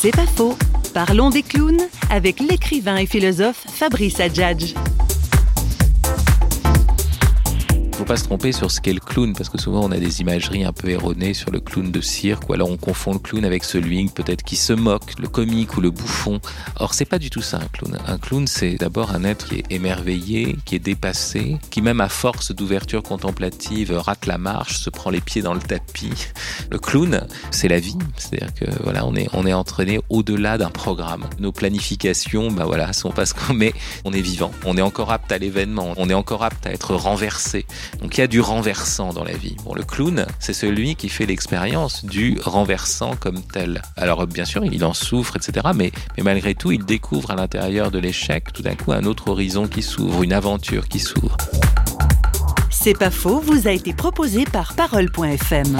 C'est pas faux. Parlons des clowns avec l'écrivain et philosophe Fabrice Adjadj. Faut pas se tromper sur ce qu'est le clown, parce que souvent on a des imageries un peu erronées sur le clown de cirque, ou alors on confond le clown avec celui peut-être qui se moque, le comique ou le bouffon. Or, c'est pas du tout ça un clown. Un clown, c'est d'abord un être qui est émerveillé, qui est dépassé, qui même à force d'ouverture contemplative rate la marche, se prend les pieds dans le tapis. Le clown, c'est la vie. C'est-à-dire que voilà, on est, on est entraîné au-delà d'un programme. Nos planifications, bah voilà, sont parce qu'on met, on est vivant. On est encore apte à l'événement. On est encore apte à être renversé. Donc il y a du renversant dans la vie. Bon, le clown, c'est celui qui fait l'expérience du renversant comme tel. Alors bien sûr, il en souffre, etc. Mais, mais malgré tout, il découvre à l'intérieur de l'échec tout d'un coup un autre horizon qui s'ouvre, une aventure qui s'ouvre. C'est pas faux, vous a été proposé par parole.fm.